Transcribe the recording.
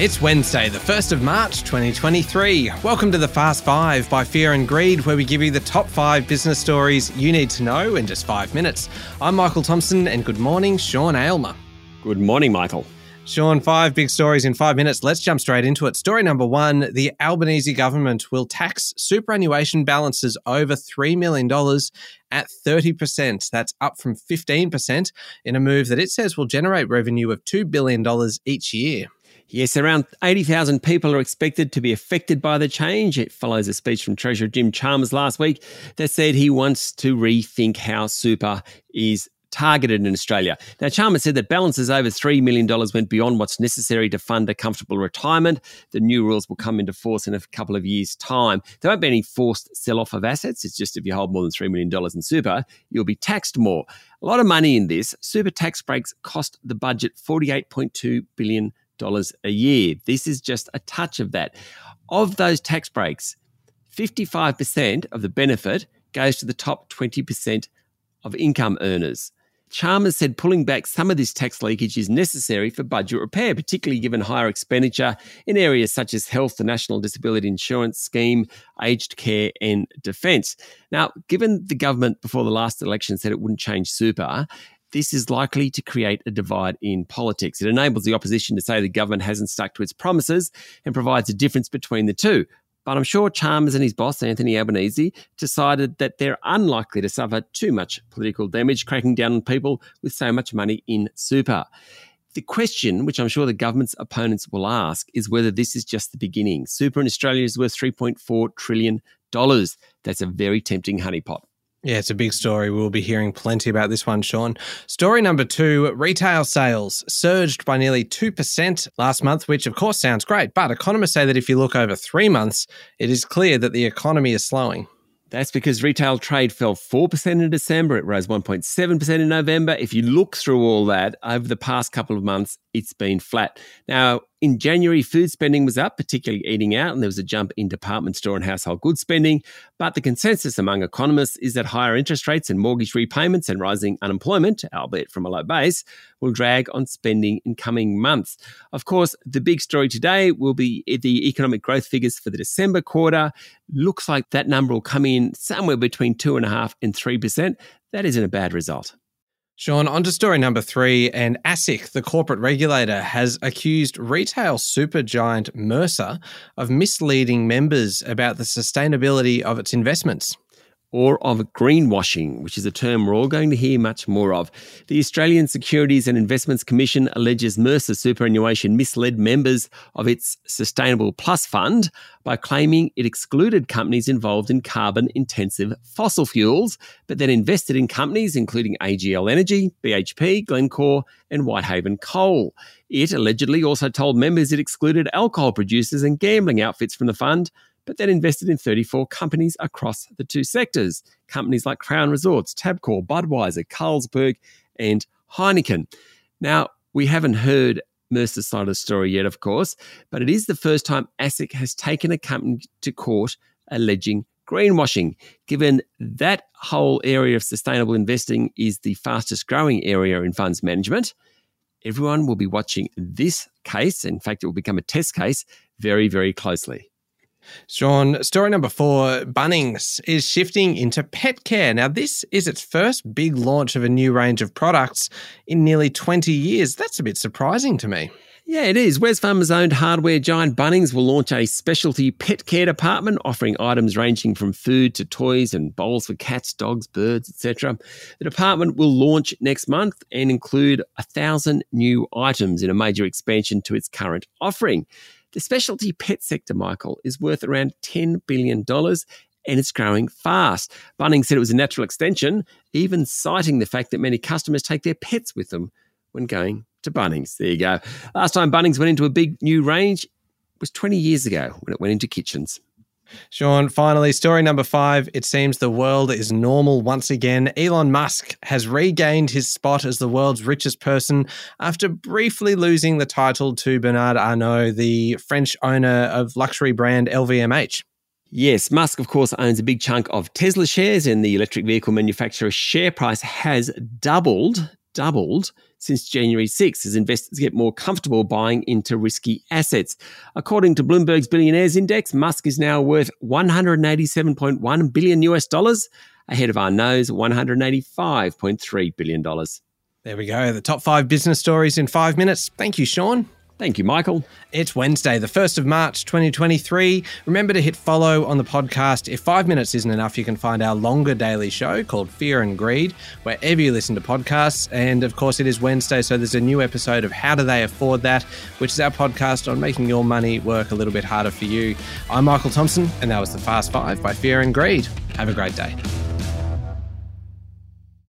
It's Wednesday, the 1st of March 2023. Welcome to the Fast Five by Fear and Greed, where we give you the top five business stories you need to know in just five minutes. I'm Michael Thompson, and good morning, Sean Aylmer. Good morning, Michael. Sean, five big stories in five minutes. Let's jump straight into it. Story number one The Albanese government will tax superannuation balances over $3 million at 30%. That's up from 15% in a move that it says will generate revenue of $2 billion each year. Yes, around 80,000 people are expected to be affected by the change. It follows a speech from Treasurer Jim Chalmers last week that said he wants to rethink how super is targeted in Australia. Now, Chalmers said that balances over $3 million went beyond what's necessary to fund a comfortable retirement. The new rules will come into force in a couple of years' time. There won't be any forced sell off of assets. It's just if you hold more than $3 million in super, you'll be taxed more. A lot of money in this. Super tax breaks cost the budget $48.2 billion a year. This is just a touch of that. Of those tax breaks, 55% of the benefit goes to the top 20% of income earners. Chalmers said pulling back some of this tax leakage is necessary for budget repair, particularly given higher expenditure in areas such as health, the National Disability Insurance Scheme, aged care, and defence. Now, given the government before the last election said it wouldn't change super, this is likely to create a divide in politics. It enables the opposition to say the government hasn't stuck to its promises and provides a difference between the two. But I'm sure Chalmers and his boss, Anthony Albanese, decided that they're unlikely to suffer too much political damage cracking down on people with so much money in super. The question, which I'm sure the government's opponents will ask, is whether this is just the beginning. Super in Australia is worth $3.4 trillion. That's a very tempting honeypot. Yeah, it's a big story. We'll be hearing plenty about this one, Sean. Story number two retail sales surged by nearly 2% last month, which of course sounds great. But economists say that if you look over three months, it is clear that the economy is slowing. That's because retail trade fell 4% in December. It rose 1.7% in November. If you look through all that over the past couple of months, it's been flat. Now, in January, food spending was up, particularly eating out, and there was a jump in department store and household goods spending. But the consensus among economists is that higher interest rates and mortgage repayments and rising unemployment, albeit from a low base, will drag on spending in coming months. Of course, the big story today will be the economic growth figures for the December quarter. Looks like that number will come in somewhere between 2.5 and 3%. That isn't a bad result. Sean, on to story number three. And ASIC, the corporate regulator, has accused retail supergiant Mercer of misleading members about the sustainability of its investments or of greenwashing, which is a term we're all going to hear much more of. The Australian Securities and Investments Commission alleges Mercer Superannuation misled members of its Sustainable Plus fund by claiming it excluded companies involved in carbon intensive fossil fuels, but then invested in companies including AGL Energy, BHP, Glencore, and Whitehaven Coal. It allegedly also told members it excluded alcohol producers and gambling outfits from the fund but then invested in 34 companies across the two sectors. Companies like Crown Resorts, Tabcorp, Budweiser, Carlsberg, and Heineken. Now, we haven't heard Mercer's side of the story yet, of course, but it is the first time ASIC has taken a company to court alleging greenwashing, given that whole area of sustainable investing is the fastest growing area in funds management. Everyone will be watching this case. In fact, it will become a test case very, very closely. Sean, story number four Bunnings is shifting into pet care. Now, this is its first big launch of a new range of products in nearly 20 years. That's a bit surprising to me. Yeah, it is. Wesfarmers owned hardware giant Bunnings will launch a specialty pet care department offering items ranging from food to toys and bowls for cats, dogs, birds, etc. The department will launch next month and include a thousand new items in a major expansion to its current offering. The specialty pet sector, Michael, is worth around $10 billion and it's growing fast. Bunnings said it was a natural extension, even citing the fact that many customers take their pets with them when going to Bunnings. There you go. Last time Bunnings went into a big new range was 20 years ago when it went into kitchens. Sean, finally, story number five. It seems the world is normal once again. Elon Musk has regained his spot as the world's richest person after briefly losing the title to Bernard Arnault, the French owner of luxury brand LVMH. Yes, Musk, of course, owns a big chunk of Tesla shares, and the electric vehicle manufacturer's share price has doubled doubled since January 6 as investors get more comfortable buying into risky assets. According to Bloomberg's Billionaires Index, Musk is now worth 187.1 billion US dollars, ahead of Arnault's 185.3 billion dollars. There we go. The top five business stories in five minutes. Thank you, Sean. Thank you, Michael. It's Wednesday, the 1st of March, 2023. Remember to hit follow on the podcast. If five minutes isn't enough, you can find our longer daily show called Fear and Greed, wherever you listen to podcasts. And of course, it is Wednesday, so there's a new episode of How Do They Afford That, which is our podcast on making your money work a little bit harder for you. I'm Michael Thompson, and that was the Fast Five by Fear and Greed. Have a great day.